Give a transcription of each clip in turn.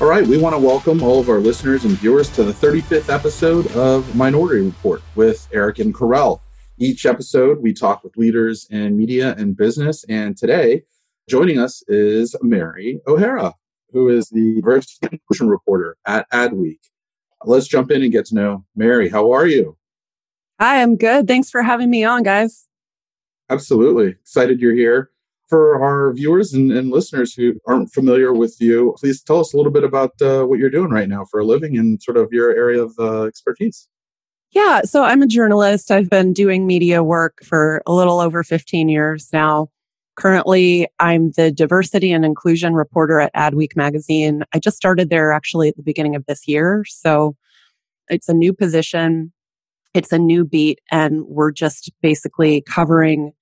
All right, we want to welcome all of our listeners and viewers to the 35th episode of Minority Report with Eric and Kerel. Each episode, we talk with leaders in media and business. And today, joining us is Mary O'Hara, who is the diversity inclusion reporter at Adweek. Let's jump in and get to know Mary. How are you? Hi, I'm good. Thanks for having me on, guys. Absolutely. Excited you're here for our viewers and, and, listeners who aren't familiar with you, please tell us a little bit about uh, what you're doing right now for a living and sort of your area of uh, expertise. Yeah, so I'm a journalist. I've been doing media work for a little over 15 years now. Currently, I'm the diversity and inclusion reporter at Adweek magazine. I just started there actually at the beginning of this year. So it's a new position, it's a new beat, and we're just basically covering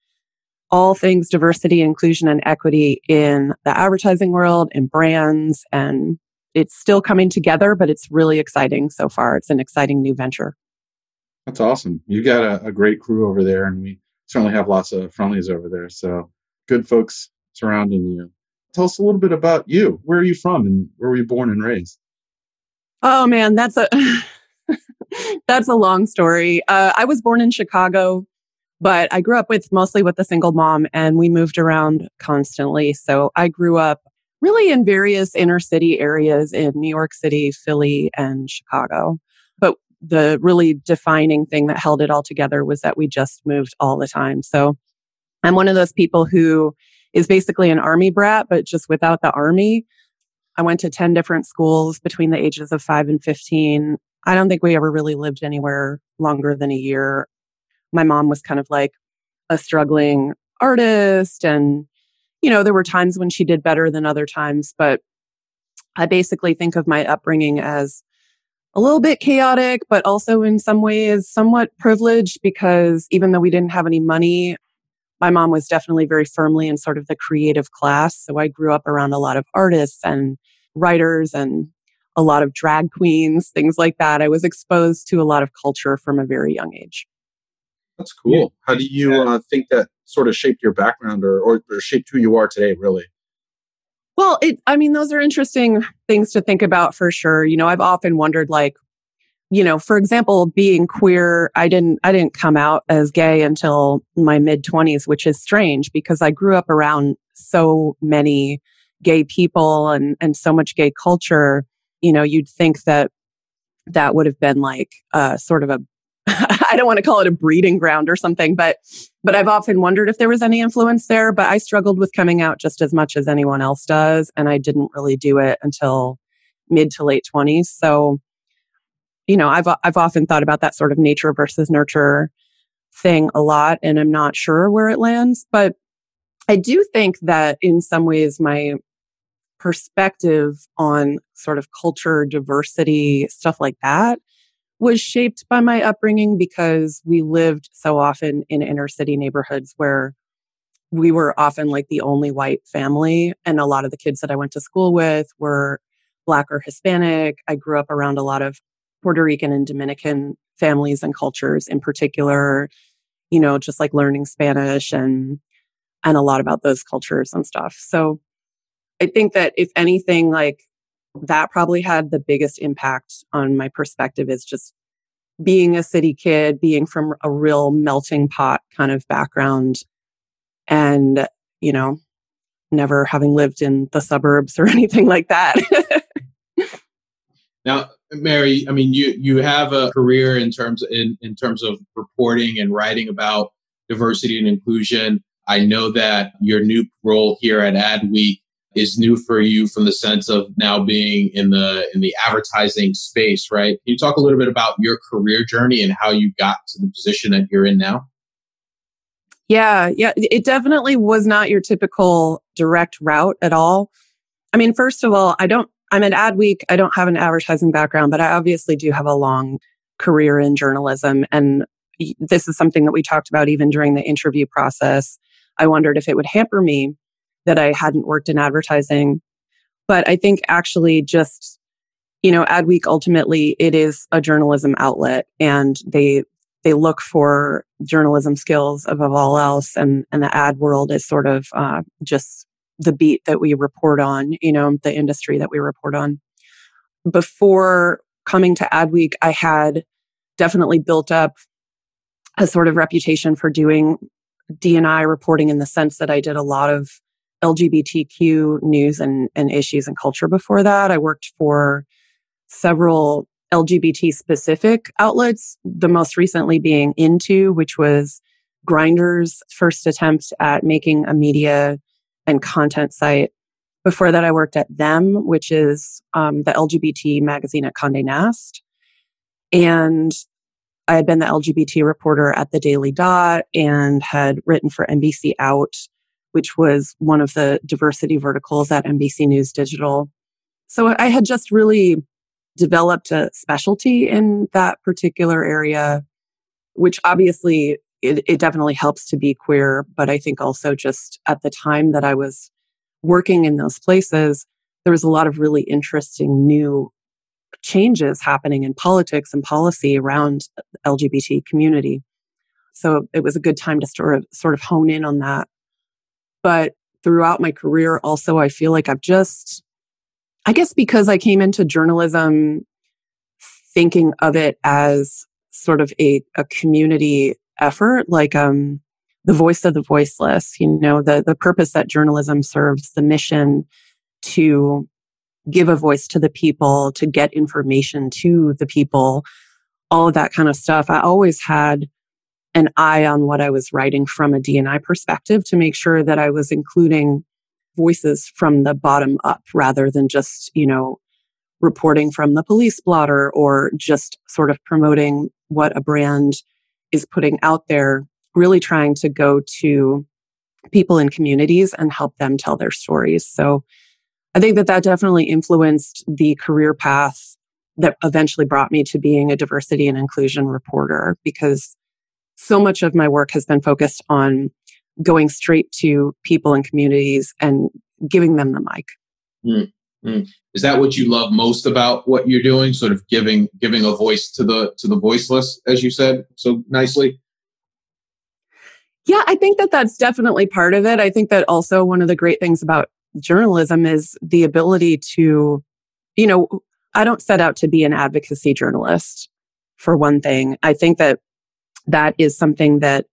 all things diversity, inclusion, and equity in the advertising world and brands. And it's still coming together, but it's really exciting so far. It's an exciting new venture. That's awesome. You've got a, a great crew over there, and we certainly have lots of friendlies over there. So good folks surrounding you. Tell us a little bit about you. Where are you from and where were you born and raised? Oh man, that's a that's a long story. Uh, I was born in Chicago, but I grew up with mostly with a single mom and we moved around constantly. So I grew up really in various inner city areas in New York City, Philly, and Chicago. But the really defining thing that held it all together was that we just moved all the time. So I'm one of those people who is basically an army brat, but just without the army. I went to 10 different schools between the ages of five and 15. I don't think we ever really lived anywhere longer than a year my mom was kind of like a struggling artist and you know there were times when she did better than other times but i basically think of my upbringing as a little bit chaotic but also in some ways somewhat privileged because even though we didn't have any money my mom was definitely very firmly in sort of the creative class. So i grew up around a lot of artists and writers and a lot of drag queens things like that. I was exposed to a lot of culture from a very young age that's cool. How do you uh, think that sort of shaped your background or, or, or shaped who you are today, really? Well, it, I mean, those are interesting things to think about for sure. You know, I've often wondered, like, you know, for example, being queer, I didn't, I didn't come out as gay until my mid twenties, which is strange because I grew up around so many gay people and, and so much gay culture. You know, you'd think that that would have been like uh, sort of a I don't want to call it a breeding ground or something, but but I've often wondered if there was any influence there. But I struggled with coming out just as much as anyone else does, and I didn't really do it until mid to late twenties. So, you know, I've I've often thought about that sort of nature versus nurture thing a lot, and I'm not sure where it lands. But I do think that in some ways my perspective on sort of culture, diversity, stuff like that was shaped by my upbringing because we lived so often in inner city neighborhoods where we were often like the only white family. And a lot of the kids that I went to school with were Black or Hispanic. I grew up around a lot of Puerto Rican and Dominican families and cultures in particular, you know, just like learning Spanish and and a lot about those cultures and stuff. So I think that if anything, like that probably had the biggest impact on my perspective is just being a city kid, being from a real melting pot kind of background and, you know, never having lived in the suburbs or anything like that. now, Mary, I mean, you you have a career in terms in in terms of reporting and writing about diversity and inclusion. I know that your new role here at Adweek is new for you from the sense of now being in the in the advertising space, right? Can you talk a little bit about your career journey and how you got to the position that you're in now? Yeah, yeah, it definitely was not your typical direct route at all. I mean, first of all, I don't I'm at Adweek. I don't have an advertising background, but I obviously do have a long career in journalism and this is something that we talked about even during the interview process. I wondered if it would hamper me that I hadn't worked in advertising. But I think actually just, you know, Adweek ultimately it is a journalism outlet and they they look for journalism skills above all else and and the ad world is sort of uh, just the beat that we report on, you know, the industry that we report on. before coming to Adweek, I had definitely built up a sort of reputation for doing D&I reporting in the sense that I did a lot of LGBTQ news and, and issues and culture before that. I worked for several LGBT specific outlets, the most recently being Into, which was Grindr's first attempt at making a media and content site. Before that, I worked at Them, which is um, the LGBT magazine at Conde Nast. And I had been the LGBT reporter at the Daily Dot and had written for NBC Out, which was one of the diversity verticals at NBC News Digital. So I had just really developed a specialty in that particular area, which obviously it, it, definitely helps to be queer. But I think also just at the time that I was working in those places, there was a lot of really interesting new changes happening in politics and policy around the LGBT community. So it was a good time to sort of sort of hone in on that. But throughout my career also I feel like I've just I guess because I came into journalism thinking of it as sort of a, a community effort, like um, the voice of the voiceless, you know, the, the purpose that journalism serves, the mission to give a voice to the people, to get information to the people, all of that kind of stuff. I always had an eye on what I was writing from a D&I perspective to make sure that I was including voices from the bottom up rather than just, you know, reporting from the police blotter or just sort of promoting what a brand is putting out there, really trying to go to people in communities and help them tell their stories. So I think that that definitely influenced the career path that eventually brought me to being a diversity and inclusion reporter because so much of my work has been focused on going straight to people and communities and giving them the mic. Mm-hmm. Is that what you love most about what you're doing? Sort of giving giving a voice to the to the voiceless, as you said so nicely. Yeah, I think that that's definitely part of it. I think that also one of the great things about journalism is the ability to, you know, I don't set out to be an advocacy journalist for one thing. I think that that is something that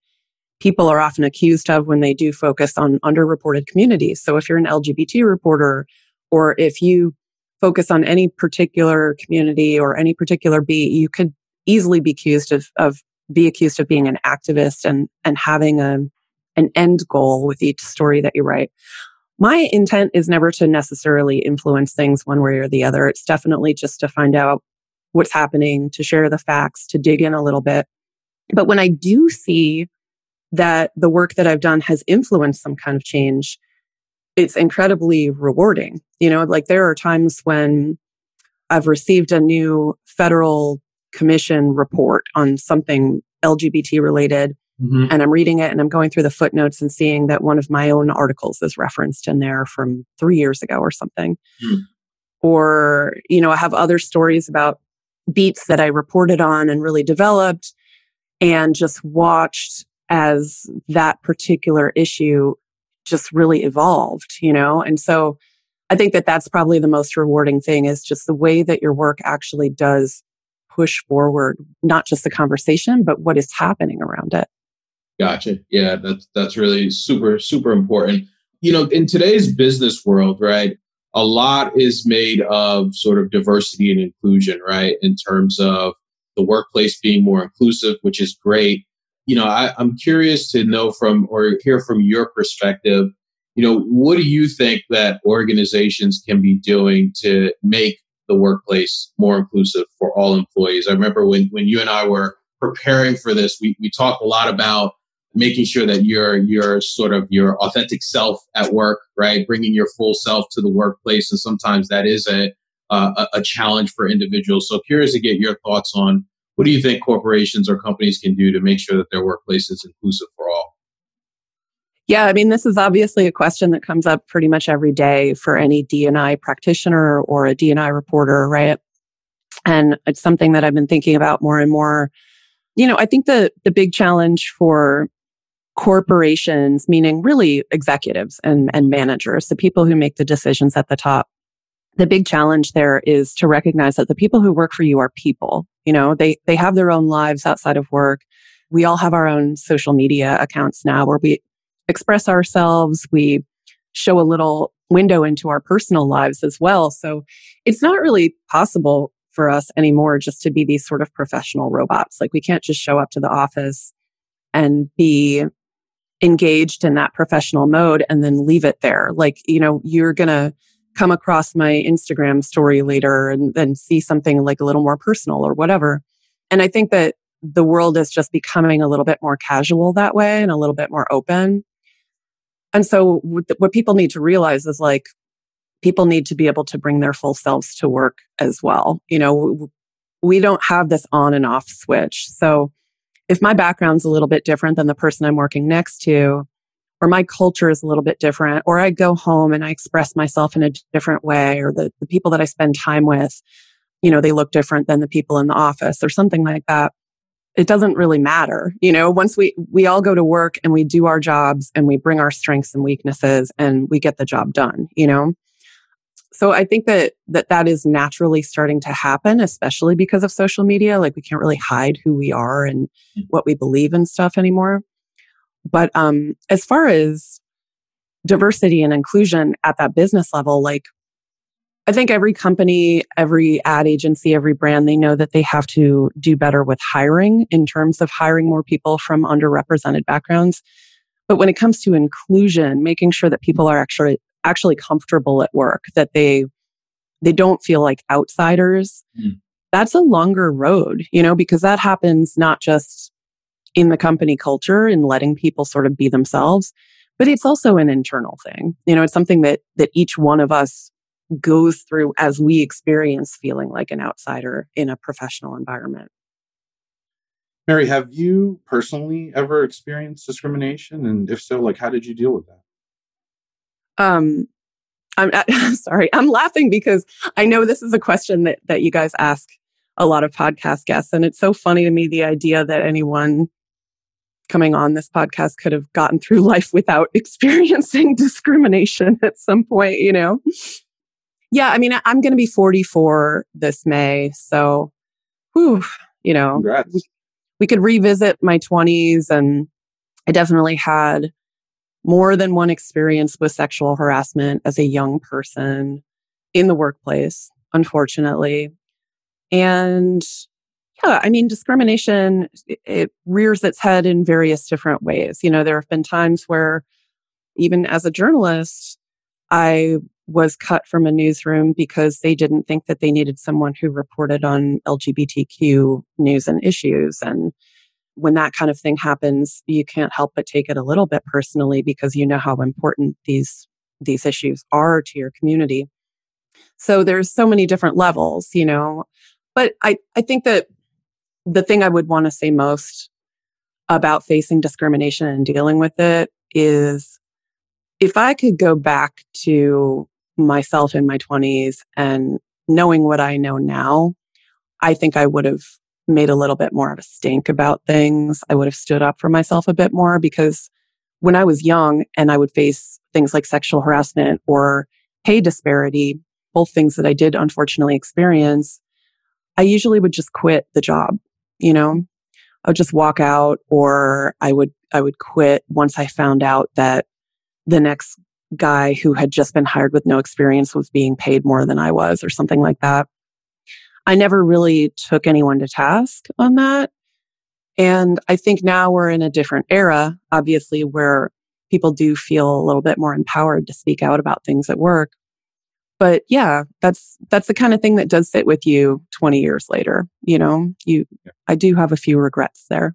people are often accused of when they do focus on underreported communities. So if you're an LGBT reporter or if you focus on any particular community or any particular beat, you could easily be accused of, of be accused of being an activist and, and having a, an end goal with each story that you write. My intent is never to necessarily influence things one way or the other. It's definitely just to find out what's happening, to share the facts, to dig in a little bit. But when I do see that the work that I've done has influenced some kind of change, it's incredibly rewarding. You know, like there are times when I've received a new federal commission report on something LGBT related. Mm-hmm. And I'm reading it and I'm going through the footnotes and seeing that one of my own articles is referenced in there from three years ago or something. Mm. Or, you know, I have other stories about beats that I reported on and really developed and just watched as that particular issue just really evolved, you know? And so I think that that's probably the most rewarding thing is just the way that your work actually does push forward, not just the conversation, but what is happening around it. Gotcha. Yeah, that's that's really super super important. You know, in today's business world, right? A lot is made of sort of diversity and inclusion, right? In terms of the workplace being more inclusive, which is great you know, I, I'm curious to know from or hear from your perspective, you know, what do you think that organizations can be doing to make the workplace more inclusive for all employees? I remember when, when you and I were preparing for this, we, we talked a lot about making sure that you're you're sort of your authentic self at work, right? Bringing your full self to the workplace, and sometimes that is a uh, a challenge for individuals. So, curious to get your thoughts on what do you think corporations or companies can do to make sure that their workplace is inclusive for all? Yeah, I mean, this is obviously a question that comes up pretty much every day for any D&I practitioner or a D&I reporter, right? And it's something that I've been thinking about more and more. You know, I think the the big challenge for corporations, meaning really executives and, and managers, the people who make the decisions at the top, the big challenge there is to recognize that the people who work for you are people. You know, they, they have their own lives outside of work. We all have our own social media accounts now where we express ourselves. We show a little window into our personal lives as well. So it's not really possible for us anymore just to be these sort of professional robots. Like we can't just show up to the office and be engaged in that professional mode and then leave it there. Like, you know, you're going to come across my Instagram story later and then see something like a little more personal or whatever. And I think that the world is just becoming a little bit more casual that way and a little bit more open. And so what people need to realize is like people need to be able to bring their full selves to work as well. You know, we don't have this on and off switch. So if my background's a little bit different than the person I'm working next to, or my culture is a little bit different, or I go home and I express myself in a different way, or the, the people that I spend time with, you know, they look different than the people in the office or something like that it doesn't really matter. You know, once we, we all go to work and we do our jobs and we bring our strengths and weaknesses and we get the job done, you know? So I think that, that that is naturally starting to happen, especially because of social media. Like we can't really hide who we are and mm. what we believe and stuff anymore. But, um, as far as diversity and inclusion at that business level, like I think every company, every ad agency, every brand, they know that they have to do better with hiring in terms of hiring more people from underrepresented backgrounds. But when it comes to inclusion, making sure that people are actually actually comfortable at work, that they they don't feel like outsiders, mm. that's a longer road, you know, because that happens not just in the company culture and letting people sort of be themselves, but it's also an internal thing. You know, it's something that that each one of us goes through as we experience feeling like an outsider in a professional environment. Mary, have you personally ever experienced discrimination? And if so, like how did you deal with that? Um, I'm sorry, I'm laughing because I know this is a question that, that you guys ask a lot of podcast guests. And it's so funny to me the idea that anyone coming on this podcast could have gotten through life without experiencing discrimination at some point, you know? Yeah, I mean, I'm going to be 44 this May. So, whew, you know, we, we could revisit my 20s. And I definitely had more than one experience with sexual harassment as a young person in the workplace, unfortunately. And yeah, I mean, discrimination, it rears its head in various different ways. You know, there have been times where even as a journalist, I was cut from a newsroom because they didn't think that they needed someone who reported on LGBTQ news and issues. And when that kind of thing happens, you can't help but take it a little bit personally because you know how important these these issues are to your community. So there's so many different levels, you know. But I, I think that the thing I would want to say most about facing discrimination and dealing with it is if I could go back to myself in my 20s and knowing what I know now, I think I would have made a little bit more of a stink about things. I would have stood up for myself a bit more because when I was young and I would face things like sexual harassment or pay disparity, both things that I did unfortunately experience, I usually would just quit the job, you know? I would just walk out or I would I would quit once I found out that the next guy who had just been hired with no experience was being paid more than I was or something like that. I never really took anyone to task on that. And I think now we're in a different era, obviously, where people do feel a little bit more empowered to speak out about things at work. But yeah, that's that's the kind of thing that does sit with you 20 years later. You know, you I do have a few regrets there.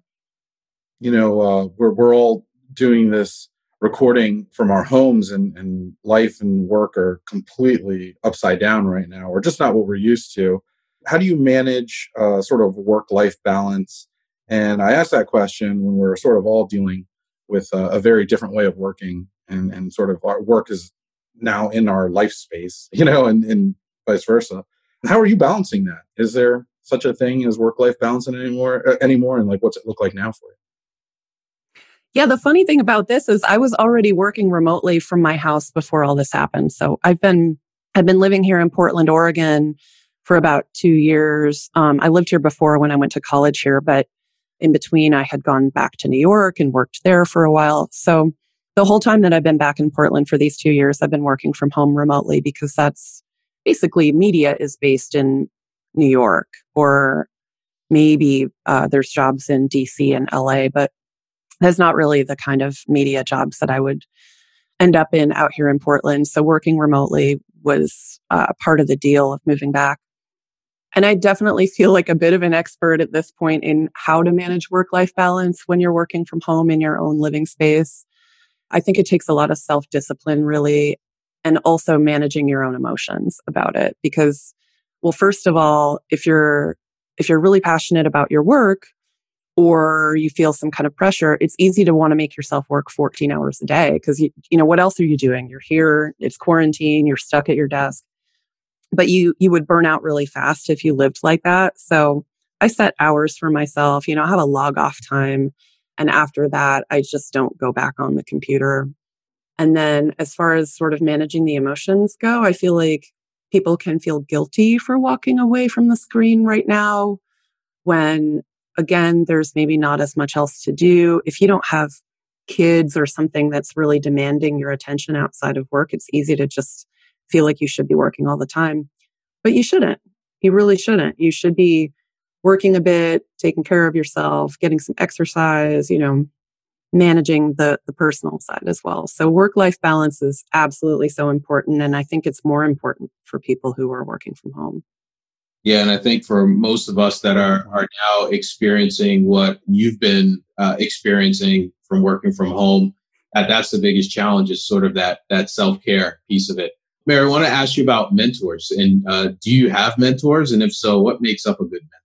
You know, uh, we're we're all doing this recording from our homes and, and life and work are completely upside down right now, or just not what we're used to. How do you manage uh, sort of work life balance? And I ask that question when we're sort of all dealing with a, a very different way of working, and, and sort of our work is now in our life space, you know, and, and vice versa. How are you balancing that? Is there such a thing as work life balancing anymore? Uh, anymore, and like, what's it look like now for you? Yeah, the funny thing about this is I was already working remotely from my house before all this happened. So I've been I've been living here in Portland, Oregon for about two years. Um, I lived here before when I went to college here, but in between, I had gone back to New York and worked there for a while. So the whole time that I've been back in Portland for these two years, I've been working from home remotely because that's basically media is based in New York or maybe uh, there's jobs in DC and LA, but that's not really the kind of media jobs that I would end up in out here in Portland. So working remotely was uh, part of the deal of moving back. And I definitely feel like a bit of an expert at this point in how to manage work life balance when you're working from home in your own living space. I think it takes a lot of self discipline, really, and also managing your own emotions about it. Because, well, first of all, if you're, if you're really passionate about your work or you feel some kind of pressure, it's easy to want to make yourself work 14 hours a day because you, you know, what else are you doing? You're here, it's quarantine, you're stuck at your desk but you you would burn out really fast if you lived like that so i set hours for myself you know i have a log off time and after that i just don't go back on the computer and then as far as sort of managing the emotions go i feel like people can feel guilty for walking away from the screen right now when again there's maybe not as much else to do if you don't have kids or something that's really demanding your attention outside of work it's easy to just feel like you should be working all the time. But you shouldn't. You really shouldn't. You should be working a bit, taking care of yourself, getting some exercise, you know, managing the the personal side as well. So work life balance is absolutely so important and I think it's more important for people who are working from home. Yeah, and I think for most of us that are are now experiencing what you've been uh, experiencing from working from home, that that's the biggest challenge is sort of that that self care piece of it. Mary, I want to ask you about mentors. And uh, do you have mentors? And if so, what makes up a good mentor?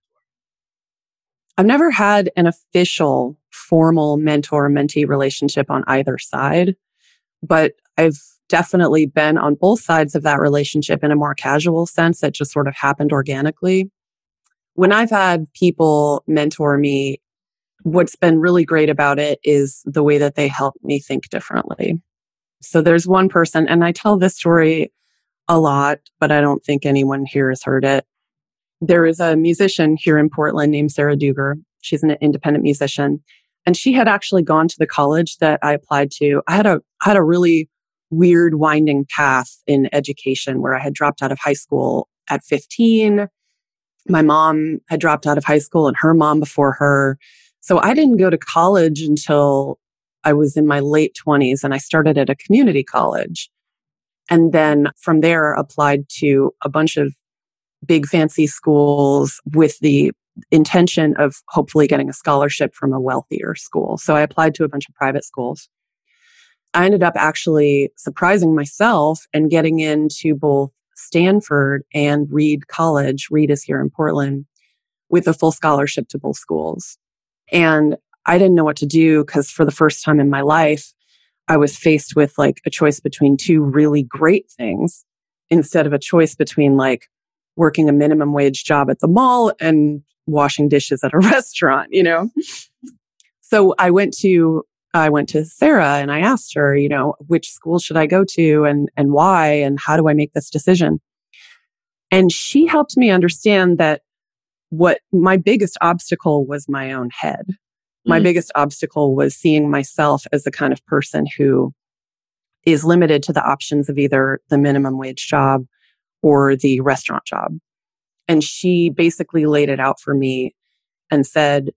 I've never had an official, formal mentor mentee relationship on either side, but I've definitely been on both sides of that relationship in a more casual sense that just sort of happened organically. When I've had people mentor me, what's been really great about it is the way that they help me think differently. So there's one person, and I tell this story a lot, but I don't think anyone here has heard it. There is a musician here in Portland named Sarah Dougher. She's an independent musician. And she had actually gone to the college that I applied to. I had a I had a really weird winding path in education where I had dropped out of high school at 15. My mom had dropped out of high school and her mom before her. So I didn't go to college until I was in my late 20s and I started at a community college. And then from there, applied to a bunch of big fancy schools with the intention of hopefully getting a scholarship from a wealthier school. So I applied to a bunch of private schools. I ended up actually surprising myself and getting into both Stanford and Reed College. Reed is here in Portland with a full scholarship to both schools. And I didn't know what to do because for the first time in my life, I was faced with like a choice between two really great things instead of a choice between like working a minimum wage job at the mall and washing dishes at a restaurant, you know? So I went to I went to Sarah and I asked her, you know, which school should I go to and and why and how do I make this decision? And she helped me understand that what my biggest obstacle was my own head my mm. biggest obstacle was seeing myself as the kind of person who is limited to the options of either the minimum wage job or the restaurant job. And she basically laid it out for me and said,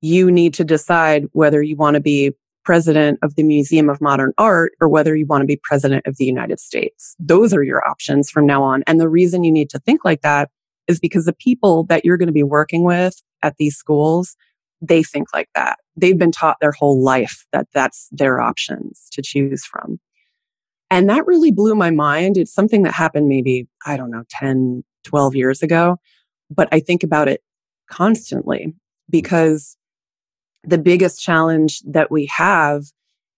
you need to decide whether you want to be president of the Museum of Modern Art or whether you want to be president of the United States. Those are your options from now on. And the reason you need to think like that is because the people that you're going to be working with at these schools they think like that. They've been taught their whole life that that's their options to choose from. And that really blew my mind. It's something that happened maybe, I don't know, 10, 12 years ago. But I think about it constantly because the biggest challenge that we have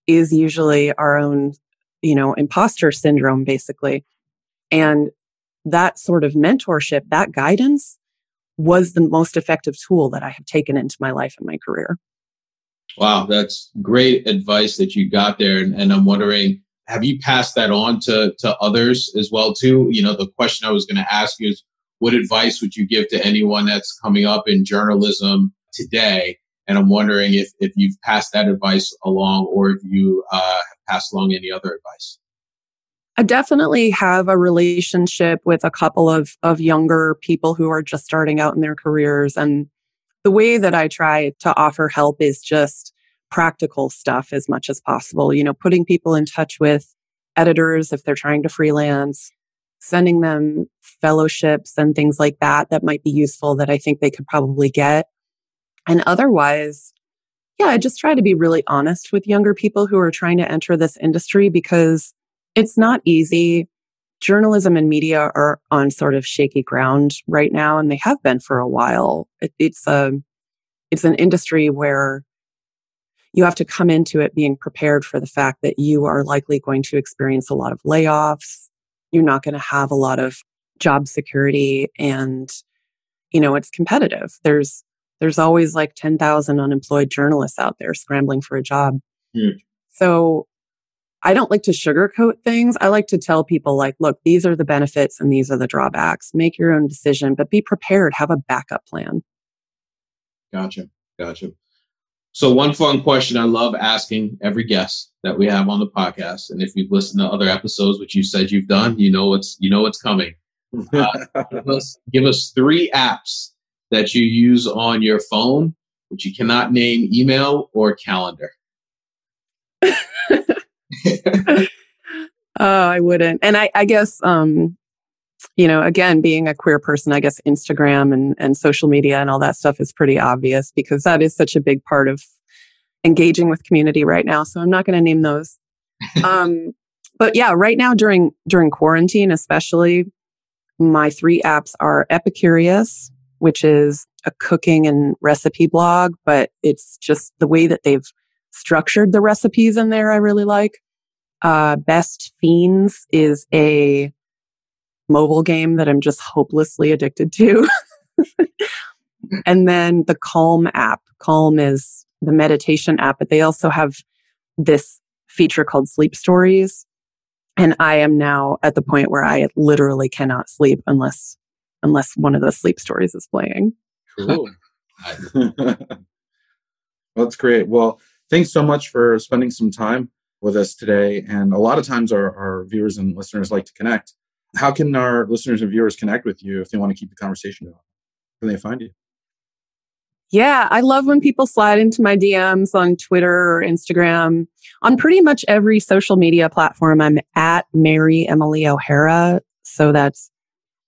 is usually our own, you know, imposter syndrome, basically. And that sort of mentorship, that guidance was the most effective tool that I have taken into my life and my career. Wow, that's great advice that you got there. And, and I'm wondering, have you passed that on to to others as well too? You know, the question I was going to ask you is, what advice would you give to anyone that's coming up in journalism today? And I'm wondering if if you've passed that advice along, or if you uh, have passed along any other advice. I definitely have a relationship with a couple of of younger people who are just starting out in their careers, and the way that I try to offer help is just practical stuff as much as possible. You know, putting people in touch with editors if they're trying to freelance, sending them fellowships and things like that that might be useful that I think they could probably get. And otherwise, yeah, I just try to be really honest with younger people who are trying to enter this industry because it's not easy. Journalism and media are on sort of shaky ground right now, and they have been for a while. It, it's a, it's an industry where you have to come into it being prepared for the fact that you are likely going to experience a lot of layoffs. You're not going to have a lot of job security and, you know, it's competitive. There's, there's always like 10,000 unemployed journalists out there scrambling for a job. So I don't like to sugarcoat things. I like to tell people like, look, these are the benefits and these are the drawbacks. Make your own decision, but be prepared. Have a backup plan. Gotcha. Gotcha. So one fun question I love asking every guest that we have on the podcast, and if you've listened to other episodes, which you said you've done, you know what's you know what's coming. Uh, give, us, give us three apps that you use on your phone, which you cannot name email or calendar. oh, I wouldn't. And I, I guess, um, you know, again, being a queer person, I guess Instagram and, and social media and all that stuff is pretty obvious because that is such a big part of engaging with community right now. So I'm not going to name those. um, but yeah, right now during, during quarantine, especially my three apps are Epicurious, which is a cooking and recipe blog, but it's just the way that they've structured the recipes in there. I really like. Uh, Best Fiends is a mobile game that I'm just hopelessly addicted to. and then the Calm app. Calm is the meditation app, but they also have this feature called Sleep Stories. And I am now at the point where I literally cannot sleep unless unless one of those sleep stories is playing. Cool. That's great. Well, thanks so much for spending some time with us today. And a lot of times our, our viewers and listeners like to connect how can our listeners and viewers connect with you if they want to keep the conversation going? Can they find you? Yeah, I love when people slide into my DMs on Twitter or Instagram. On pretty much every social media platform, I'm at Mary Emily O'Hara. So that's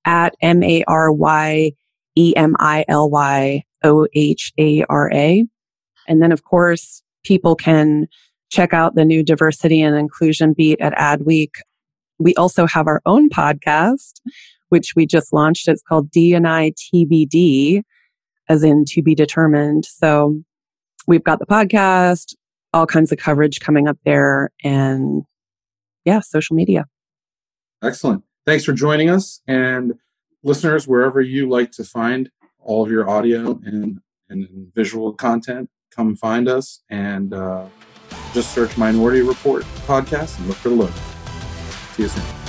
at M A R Y E M I L Y O H A R A. And then, of course, people can check out the new diversity and inclusion beat at Adweek we also have our own podcast, which we just launched. It's called DNI TBD, as in to be determined. So we've got the podcast, all kinds of coverage coming up there, and yeah, social media. Excellent. Thanks for joining us. And listeners, wherever you like to find all of your audio and, and visual content, come find us and uh, just search Minority Report podcast and look for the logo. See you soon.